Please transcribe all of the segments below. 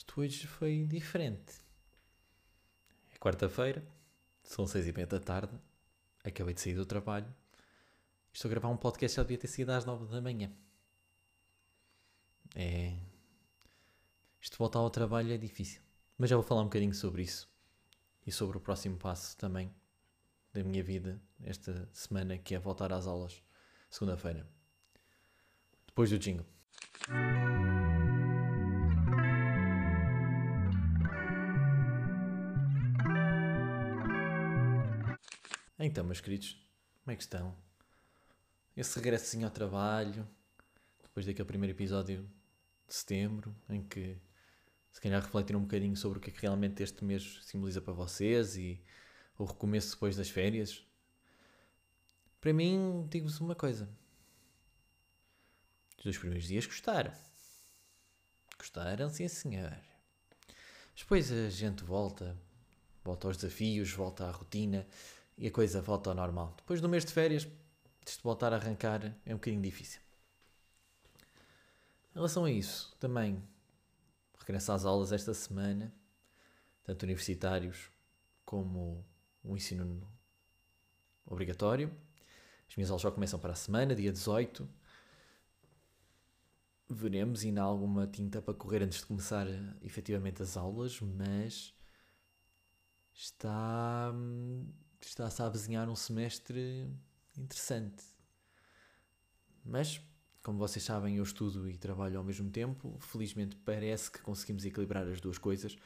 Isto hoje foi diferente. É quarta-feira, são seis e meia da tarde, acabei de sair do trabalho. Estou a gravar um podcast já devia ter sido às nove da manhã. É. Isto voltar ao trabalho é difícil. Mas já vou falar um bocadinho sobre isso. E sobre o próximo passo também da minha vida esta semana, que é voltar às aulas segunda-feira. Depois do jingle. Então, meus queridos, como é que estão? Esse regressozinho ao trabalho, depois daquele primeiro episódio de setembro, em que se calhar refletiram um bocadinho sobre o que é que realmente este mês simboliza para vocês e o recomeço depois das férias. Para mim, digo-vos uma coisa. Os dois primeiros dias gostaram. Gostaram, sim senhor. Depois a gente volta, volta aos desafios, volta à rotina e a coisa volta ao normal. Depois do mês de férias, isto voltar a arrancar é um bocadinho difícil. Em relação a isso, também regresso às aulas esta semana, tanto universitários como o ensino obrigatório. As minhas aulas já começam para a semana, dia 18. Veremos ainda há alguma tinta para correr antes de começar efetivamente as aulas, mas está está-se a avizinhar um semestre interessante. Mas, como vocês sabem, eu estudo e trabalho ao mesmo tempo. Felizmente parece que conseguimos equilibrar as duas coisas,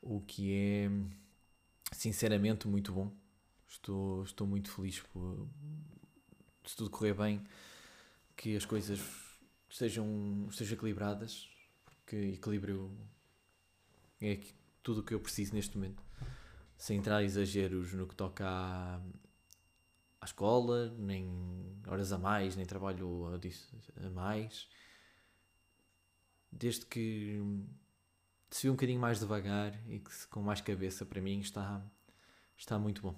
o que é sinceramente muito bom. Estou, estou muito feliz por se tudo correr bem, que as coisas estejam, estejam equilibradas, porque equilíbrio é tudo o que eu preciso neste momento sem entrar exageros no que toca à, à escola, nem horas a mais, nem trabalho a, a mais. Desde que se um bocadinho mais devagar e que com mais cabeça, para mim está, está muito bom.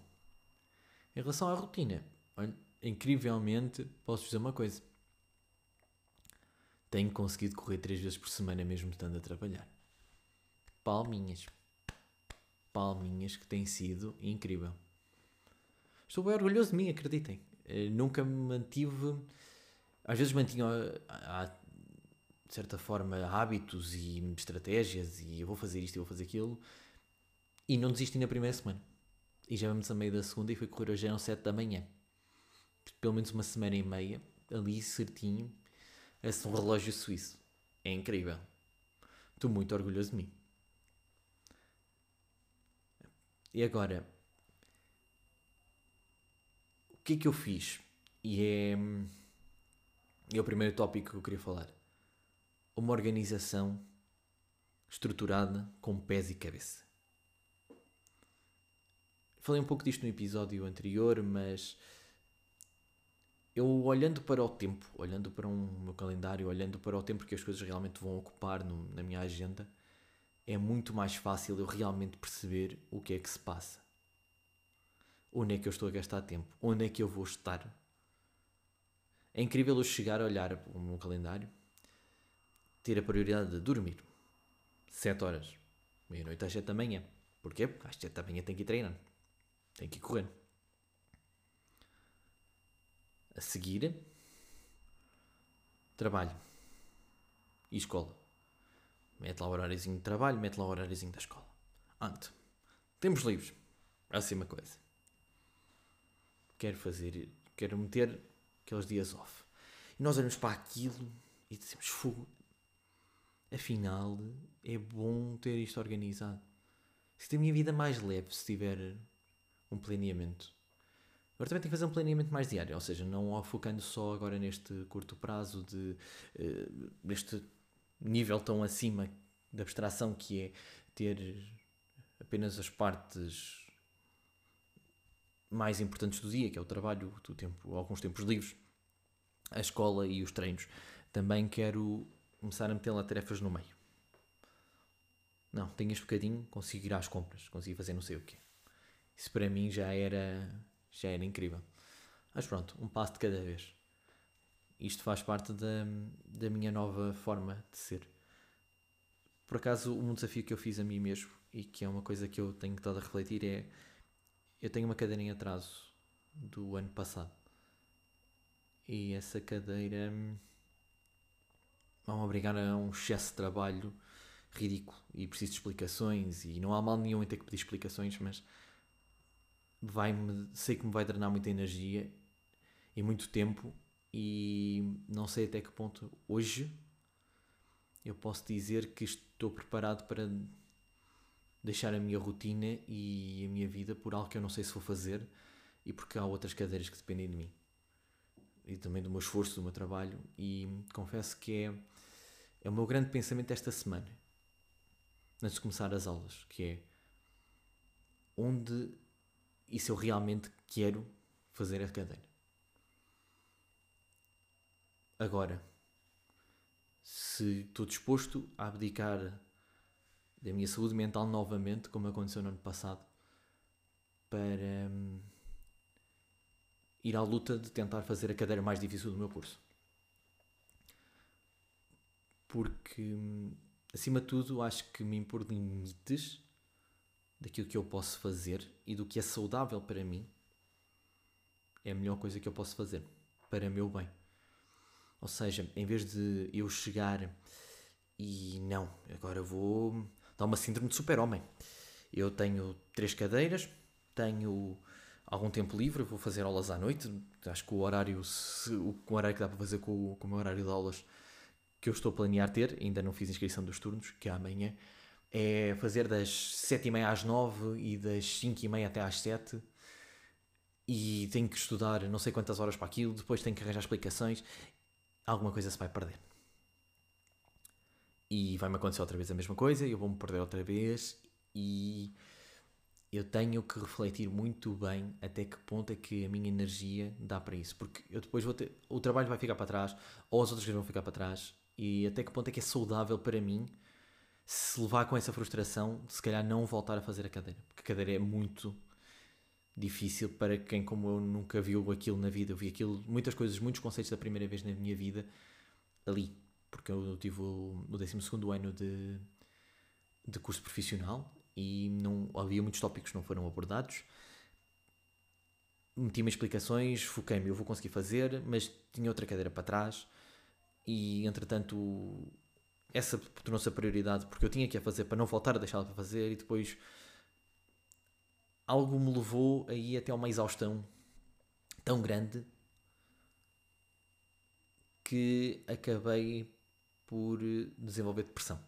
Em relação à rotina, olha, incrivelmente posso dizer uma coisa. Tenho conseguido correr três vezes por semana mesmo estando a trabalhar. Palminhas palminhas que tem sido incrível. Estou bem orgulhoso de mim, acreditem. Eh, nunca me mantive. Às vezes mantinha, de certa forma, hábitos e estratégias e eu vou fazer isto e vou fazer aquilo e não desisti na primeira semana. E já vamos a meio da segunda e fui correr hoje às 7 da manhã. Pelo menos uma semana e meia, ali certinho, esse um relógio suíço. É incrível. Estou muito orgulhoso de mim. E agora, o que é que eu fiz? E é, é o primeiro tópico que eu queria falar. Uma organização estruturada com pés e cabeça. Falei um pouco disto no episódio anterior, mas eu olhando para o tempo, olhando para um meu calendário, olhando para o tempo que as coisas realmente vão ocupar no, na minha agenda, é muito mais fácil eu realmente perceber o que é que se passa. Onde é que eu estou a gastar tempo? Onde é que eu vou estar? É incrível eu chegar a olhar o meu calendário, ter a prioridade de dormir 7 horas, meia-noite às 7 da manhã. Porquê? Porque às 7 da manhã tenho que ir treinar, tenho que ir correr. A seguir, trabalho e escola. Mete lá o horáriozinho de trabalho, mete lá o horáriozinho da escola. Ante. Temos livros. Próxima coisa. Quero fazer, quero meter aqueles dias off. E nós olhamos para aquilo e dizemos, fogo. Afinal, é bom ter isto organizado. Se tem a minha vida mais leve se tiver um planeamento. Agora também tenho que fazer um planeamento mais diário, ou seja, não focando só agora neste curto prazo de uh, neste nível tão acima da abstração que é ter apenas as partes mais importantes do dia, que é o trabalho, o tempo, alguns tempos livres, a escola e os treinos. Também quero começar a meter lá tarefas no meio. Não, tenho bocadinho, consigo ir às compras, consigo fazer não sei o quê. Isso para mim já era, já era incrível. Mas pronto, um passo de cada vez. Isto faz parte da, da minha nova forma de ser. Por acaso, um desafio que eu fiz a mim mesmo e que é uma coisa que eu tenho estado a refletir é eu tenho uma cadeira em atraso do ano passado e essa cadeira hum, vai-me obrigar a um excesso de trabalho ridículo e preciso de explicações e não há mal nenhum em ter que pedir explicações, mas vai sei que me vai drenar muita energia e muito tempo e não sei até que ponto hoje eu posso dizer que estou preparado para deixar a minha rotina e a minha vida por algo que eu não sei se vou fazer e porque há outras cadeiras que dependem de mim e também do meu esforço, do meu trabalho e confesso que é, é o meu grande pensamento esta semana antes de começar as aulas, que é onde e se eu realmente quero fazer a cadeira. Agora, se estou disposto a abdicar da minha saúde mental novamente, como aconteceu no ano passado, para hum, ir à luta de tentar fazer a cadeira mais difícil do meu curso. Porque, hum, acima de tudo, acho que me impor limites daquilo que eu posso fazer e do que é saudável para mim é a melhor coisa que eu posso fazer para meu bem. Ou seja, em vez de eu chegar e não, agora vou dar uma síndrome de super-homem. Eu tenho três cadeiras, tenho algum tempo livre, vou fazer aulas à noite. Acho que o horário, o horário que dá para fazer com, com o meu horário de aulas que eu estou a planear ter, ainda não fiz inscrição dos turnos, que é amanhã, é fazer das 7h30 às 9 e das 5h30 até às 7 e tenho que estudar não sei quantas horas para aquilo, depois tenho que arranjar explicações, alguma coisa se vai perder. E vai-me acontecer outra vez a mesma coisa, eu vou-me perder outra vez e eu tenho que refletir muito bem até que ponto é que a minha energia dá para isso, porque eu depois vou ter, o trabalho vai ficar para trás, ou as outras coisas vão ficar para trás, e até que ponto é que é saudável para mim se levar com essa frustração, se calhar não voltar a fazer a cadeira, porque a cadeira é muito difícil para quem como eu nunca viu aquilo na vida, eu vi aquilo, muitas coisas, muitos conceitos da primeira vez na minha vida ali, porque eu tive o, o 12 ano de, de curso profissional e não havia muitos tópicos que não foram abordados. Meti-me explicações, foquei-me, eu vou conseguir fazer, mas tinha outra cadeira para trás e entretanto essa tornou-se a prioridade porque eu tinha que a fazer para não voltar a deixá-la para fazer e depois algo me levou aí até uma exaustão tão grande que acabei por desenvolver depressão.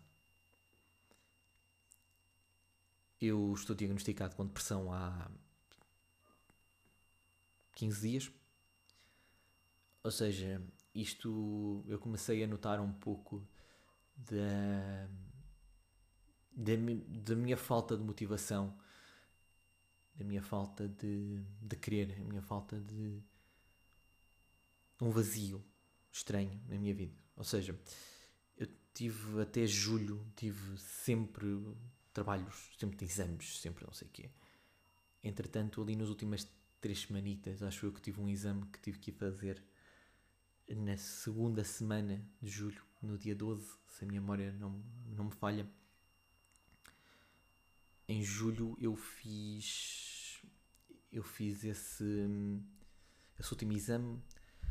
Eu estou diagnosticado com depressão há 15 dias. Ou seja, isto eu comecei a notar um pouco da, da, da minha falta de motivação, da minha falta de, de querer, a minha falta de um vazio estranho na minha vida. Ou seja, eu tive até julho, tive sempre trabalhos, sempre exames, sempre não sei o quê. Entretanto, ali nas últimas três semanitas, acho eu que tive um exame que tive que ir fazer na segunda semana de julho, no dia 12, se a minha memória não, não me falha. Em julho eu fiz eu fiz esse, esse último exame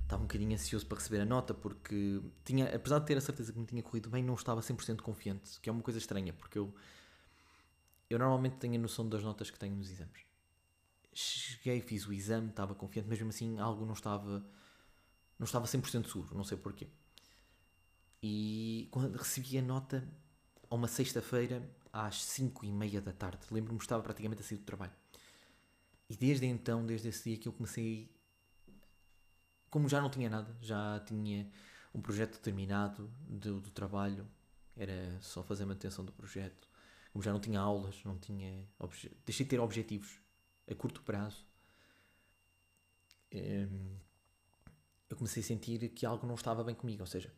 estava um bocadinho ansioso para receber a nota porque tinha, apesar de ter a certeza que me tinha corrido bem, não estava 100% confiante, que é uma coisa estranha, porque eu eu normalmente tenho a noção das notas que tenho nos exames. Cheguei, fiz o exame, estava confiante, mas mesmo assim algo não estava não estava 100% seguro, não sei porquê. E quando recebi a nota, a uma sexta-feira, às 5 e meia da tarde, lembro-me que estava praticamente a sair do trabalho. E desde então, desde esse dia que eu comecei, como já não tinha nada, já tinha um projeto terminado do, do trabalho, era só fazer a manutenção do projeto. Como já não tinha aulas, não tinha. Deixei de ter objetivos a curto prazo. Hum, eu comecei a sentir que algo não estava bem comigo, ou seja,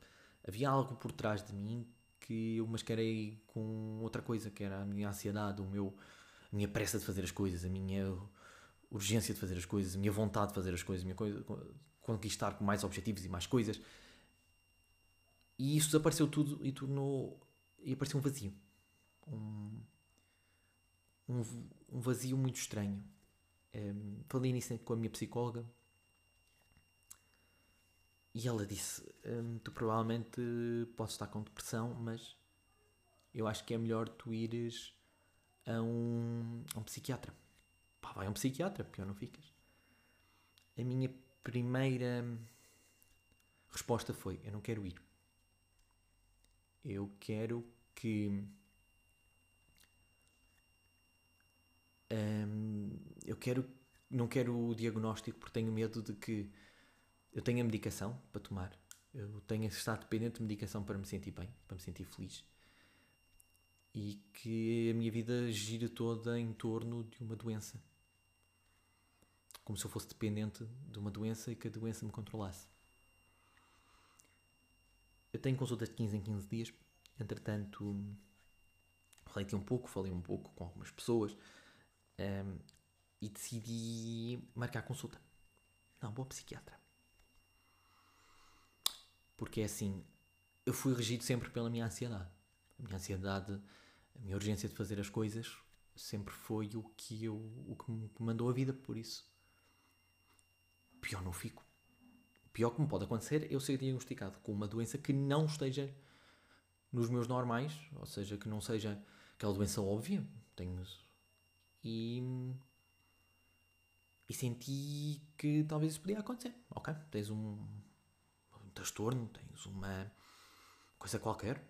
havia algo por trás de mim que eu mascarei com outra coisa, que era a minha ansiedade, o meu, a minha pressa de fazer as coisas, a minha urgência de fazer as coisas, a minha vontade de fazer as coisas, a minha coisa, conquistar mais objetivos e mais coisas. E isso desapareceu tudo e tornou. e apareceu um vazio. Um, um, um vazio muito estranho. Um, falei nisso com a minha psicóloga e ela disse: um, Tu provavelmente podes estar com depressão, mas eu acho que é melhor tu ires a um, a um psiquiatra. Pá, vai um psiquiatra, pior não ficas. A minha primeira resposta foi: Eu não quero ir. Eu quero que. Hum, eu quero. Não quero o diagnóstico porque tenho medo de que eu tenha medicação para tomar. Eu tenho que estar dependente de medicação para me sentir bem, para me sentir feliz. E que a minha vida gira toda em torno de uma doença. Como se eu fosse dependente de uma doença e que a doença me controlasse. Eu tenho consultas de 15 em 15 dias. Entretanto, aqui um pouco, falei um pouco com algumas pessoas um, e decidi marcar consulta. Não, vou psiquiatra. Porque é assim, eu fui regido sempre pela minha ansiedade. A minha ansiedade, a minha urgência de fazer as coisas sempre foi o que eu o que me mandou a vida, por isso pior não fico. O pior que me pode acontecer é eu ser diagnosticado com uma doença que não esteja nos meus normais, ou seja, que não seja aquela doença óbvia. Tenho e e senti que talvez isso podia acontecer. Ok, tens um, um transtorno, tens uma coisa qualquer.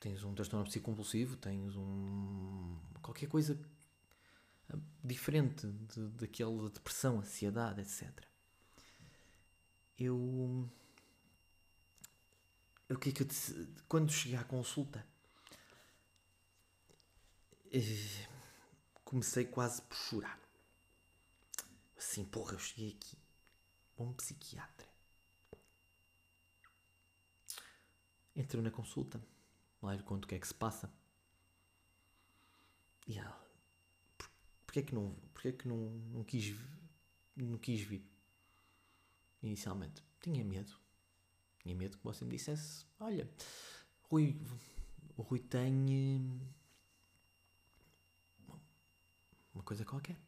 Tens um transtorno psicompulsivo, tens um. qualquer coisa diferente de, daquela depressão, ansiedade, etc. Eu. O que é que eu disse? Quando cheguei à consulta, eh, comecei quase por chorar. Assim, porra, eu cheguei aqui um psiquiatra. Entro na consulta, lá lhe conto o que é que se passa. E ela, porquê é que não, porquê é que não, não quis, não quis vir? Inicialmente, tinha medo. Tinha medo que você me dissesse, olha, Rui, o Rui tem eh, uma coisa qualquer.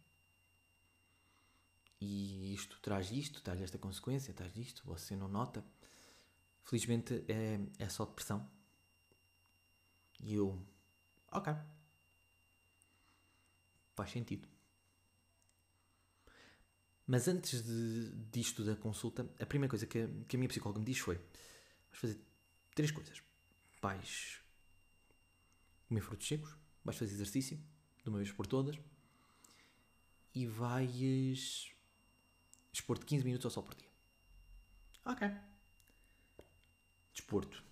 E isto traz isto, traz esta consequência, traz isto, você não nota. Felizmente é, é só depressão. E eu, ok. Faz sentido. Mas antes de, disto da consulta, a primeira coisa que a, que a minha psicóloga me disse foi: vais fazer três coisas. Vais comer frutos secos, vais fazer exercício, de uma vez por todas, e vais desporto de 15 minutos ao sol por dia. Ok. Desporto.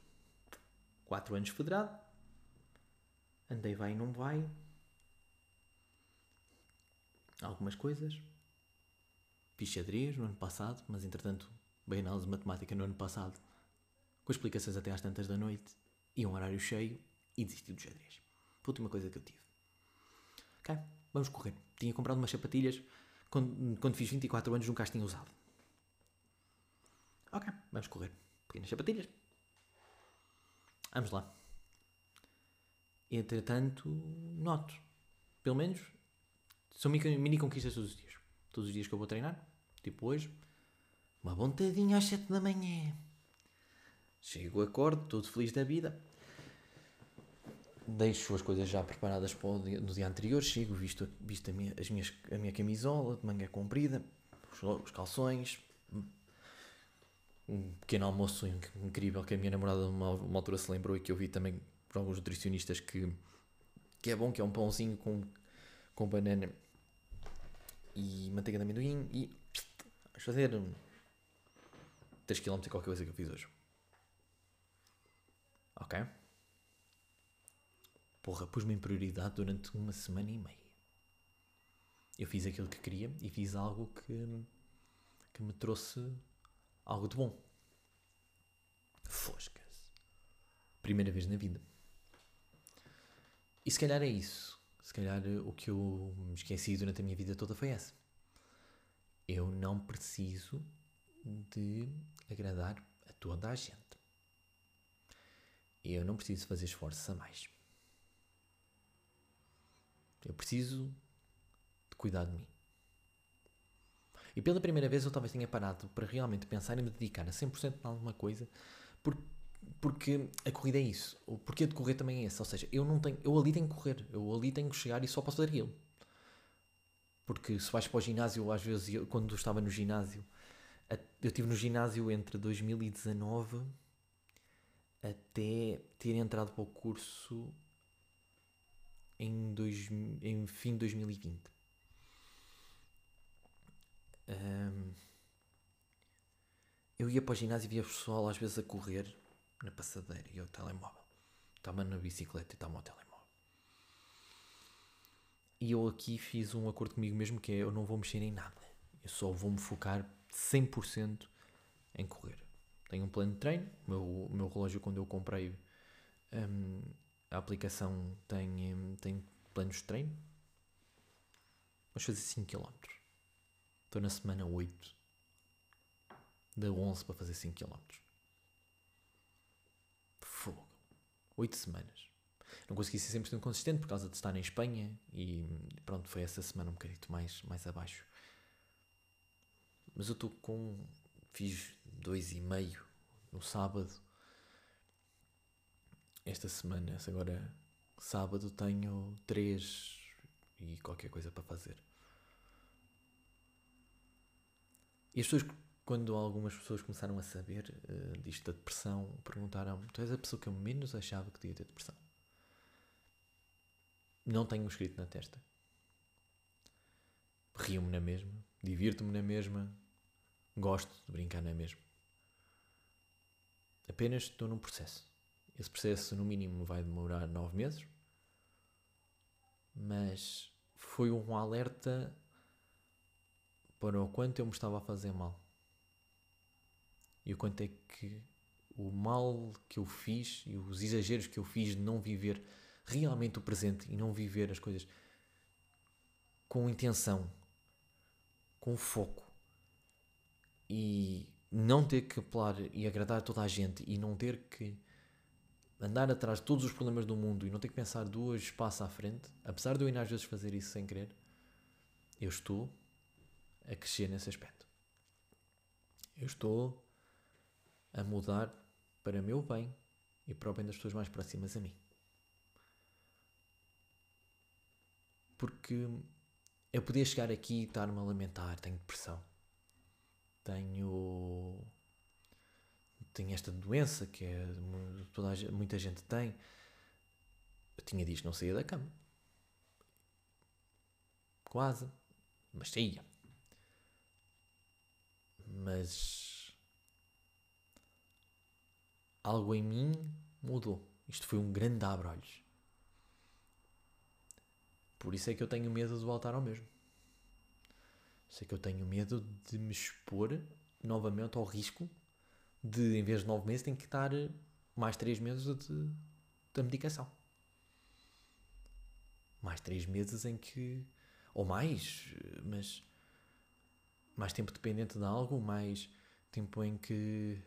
4 anos federado. Andei vai e não vai. Algumas coisas. Fiz xadrez no ano passado, mas entretanto veio análise de matemática no ano passado, com explicações até às tantas da noite, e um horário cheio, e desisti do xadrez. Foi a última coisa que eu tive. Ok, vamos correr. Tinha comprado umas sapatilhas quando, quando fiz 24 anos nunca as tinha usado. Ok, vamos correr. Pequenas sapatilhas. Vamos lá. Entretanto, noto. Pelo menos, são mini conquistas todos os dias. Todos os dias que eu vou treinar, tipo hoje, uma vontadinha às 7 da manhã. Chego, acordo, todo feliz da vida deixo as coisas já preparadas para dia, no dia anterior, chego, visto, visto a, minha, as minhas, a minha camisola de manga comprida, os, os calções, um pequeno almoço incrível que a minha namorada uma, uma altura se lembrou e que eu vi também por alguns nutricionistas que, que é bom, que é um pãozinho com, com banana e manteiga de amendoim e vamos fazer 3 km qualquer coisa que eu fiz hoje. Ok? Porra, pus-me em prioridade durante uma semana e meia. Eu fiz aquilo que queria e fiz algo que, que me trouxe algo de bom. Foscas. Primeira vez na vida. E se calhar é isso. Se calhar o que eu me esqueci durante a minha vida toda foi essa. Eu não preciso de agradar a toda a gente. E eu não preciso fazer esforços a mais. Eu preciso de cuidar de mim. E pela primeira vez eu talvez tenha parado para realmente pensar em me dedicar a 100% a alguma coisa, porque, porque a corrida é isso. O porquê de correr também é esse. Ou seja, eu não tenho, eu ali tenho que correr, eu ali tenho que chegar e só posso fazer aquilo. Porque se vais para o ginásio, às vezes, eu, quando estava no ginásio, eu estive no ginásio entre 2019 até ter entrado para o curso em, dois, em fim de 2020. Um, eu ia para o ginásio e via pessoal às vezes a correr na passadeira e o telemóvel. Estava na bicicleta e estava ao telemóvel. E eu aqui fiz um acordo comigo mesmo que é eu não vou mexer em nada. Eu só vou me focar 100% em correr. Tenho um plano de treino. O meu, meu relógio, quando eu comprei um, a aplicação, tem, um, tem planos de treino. Vamos fazer 5 km. Estou na semana 8. Da 11 para fazer 5 km. Fogo. 8 semanas. Não consegui ser 100% consistente por causa de estar em Espanha e pronto, foi essa semana um bocadito mais, mais abaixo. Mas eu estou com. Fiz dois e meio no sábado. Esta semana, agora sábado tenho três e qualquer coisa para fazer. E as pessoas, quando algumas pessoas começaram a saber uh, disto da depressão, perguntaram: Tu és a pessoa que eu menos achava que devia ter depressão. Não tenho escrito na testa. Rio-me na mesma, divirto-me na mesma, gosto de brincar na mesma. Apenas estou num processo. Esse processo, no mínimo, vai demorar nove meses, mas foi um alerta para o quanto eu me estava a fazer mal e o quanto é que o mal que eu fiz e os exageros que eu fiz de não viver realmente o presente e não viver as coisas com intenção, com foco e não ter que apelar e agradar a toda a gente e não ter que andar atrás de todos os problemas do mundo e não ter que pensar duas passos à frente, apesar de eu ir às vezes fazer isso sem querer, eu estou a crescer nesse aspecto. Eu estou a mudar para meu bem e para o bem das pessoas mais próximas a mim. porque eu podia chegar aqui e estar-me a lamentar, tenho depressão, tenho tenho esta doença que é toda a, muita gente tem. Eu tinha dias que não saía da cama. Quase. Mas saía. Mas algo em mim mudou. Isto foi um grande abre-olhos. Por isso é que eu tenho medo de voltar ao mesmo. Sei que eu tenho medo de me expor novamente ao risco de, em vez de nove meses, tenho que estar mais três meses de, da medicação. Mais três meses em que. Ou mais, mas. Mais tempo dependente de algo, mais tempo em que.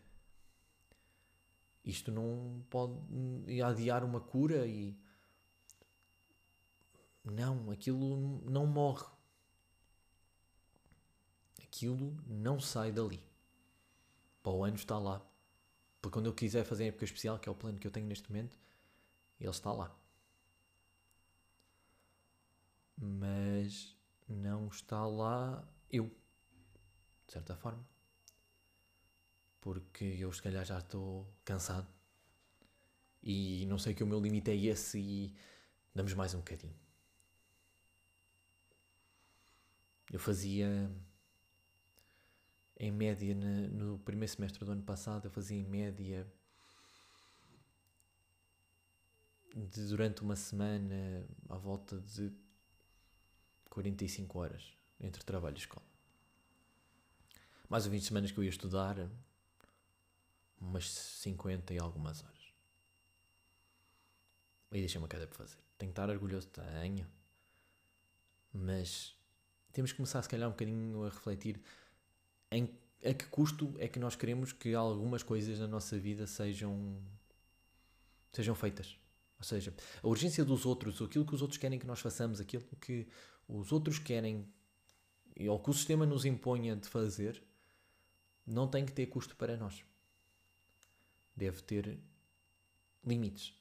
Isto não pode adiar uma cura e não, aquilo não morre. Aquilo não sai dali. Para o ano está lá. Para quando eu quiser fazer a época especial, que é o plano que eu tenho neste momento, ele está lá. Mas não está lá eu, de certa forma. Porque eu, se calhar, já estou cansado. E não sei que o meu limite é esse e damos mais um bocadinho. Eu fazia em média no primeiro semestre do ano passado, eu fazia em média de, durante uma semana à volta de 45 horas entre trabalho e escola. Mais ou 20 semanas que eu ia estudar, umas 50 e algumas horas. E deixei uma coisa para fazer. Tenho que estar orgulhoso, tenho. Mas temos que começar, se calhar, um bocadinho a refletir em a que custo é que nós queremos que algumas coisas na nossa vida sejam sejam feitas. Ou seja, a urgência dos outros, aquilo que os outros querem que nós façamos, aquilo que os outros querem ou que o sistema nos imponha de fazer, não tem que ter custo para nós. Deve ter limites.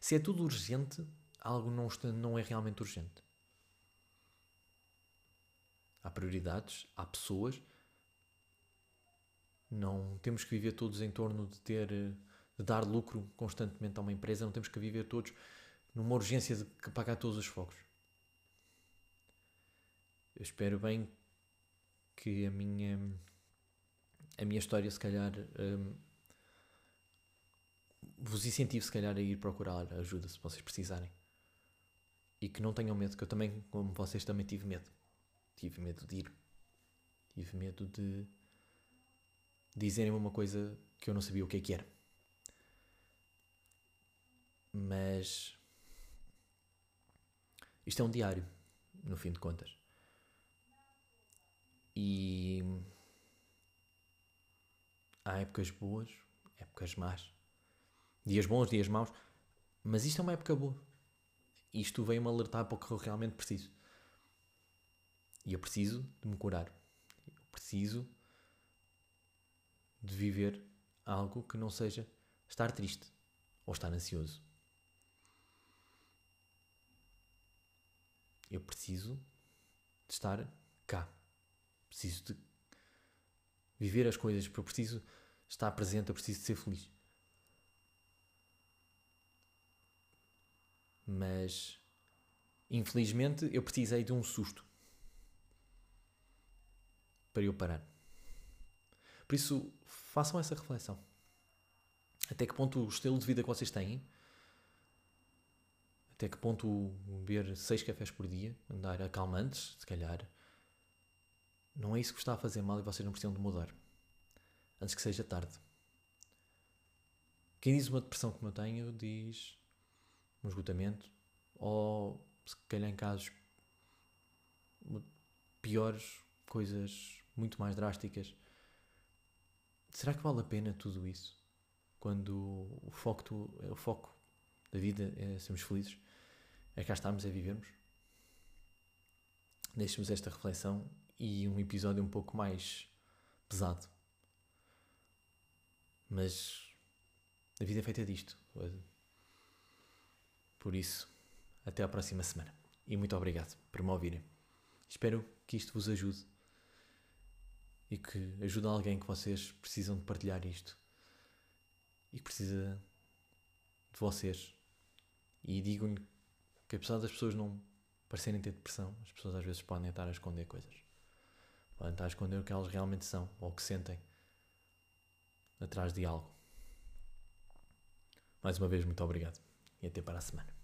Se é tudo urgente, algo não, está, não é realmente urgente. Há prioridades, há pessoas. Não temos que viver todos em torno de ter de dar lucro constantemente a uma empresa, não temos que viver todos numa urgência de pagar todos os focos. Eu espero bem que a minha a minha história se calhar um, vos incentive se calhar a ir procurar ajuda se vocês precisarem. E que não tenham medo que eu também como vocês também tive medo. Tive medo de ir. Tive medo de dizerem-me uma coisa que eu não sabia o que é que era. Mas isto é um diário, no fim de contas. E há épocas boas, épocas más, dias bons, dias maus, mas isto é uma época boa. Isto veio-me alertar para o que eu realmente preciso. E eu preciso de me curar. Eu preciso de viver algo que não seja estar triste ou estar ansioso. Eu preciso de estar cá. Preciso de viver as coisas, porque eu preciso estar presente, eu preciso de ser feliz. Mas, infelizmente, eu precisei de um susto para eu parar. Por isso, façam essa reflexão. Até que ponto o estilo de vida que vocês têm até que ponto beber seis cafés por dia, andar acalmantes, se calhar, não é isso que está a fazer mal e vocês não precisam de mudar. Antes que seja tarde. Quem diz uma depressão como eu tenho, diz um esgotamento, ou se calhar em casos piores, coisas muito mais drásticas. Será que vale a pena tudo isso? Quando o foco, o foco da vida é sermos felizes? é cá estamos, é vivermos. Deixemos esta reflexão e um episódio um pouco mais pesado. Mas a vida é feita disto. Por isso, até à próxima semana. E muito obrigado por me ouvirem. Espero que isto vos ajude e que ajude alguém que vocês precisam de partilhar isto e que precisa de vocês. E digam-lhe que apesar das pessoas não parecerem ter depressão, as pessoas às vezes podem estar a esconder coisas. Estar a esconder o que elas realmente são ou o que sentem atrás de algo. Mais uma vez, muito obrigado e até para a semana.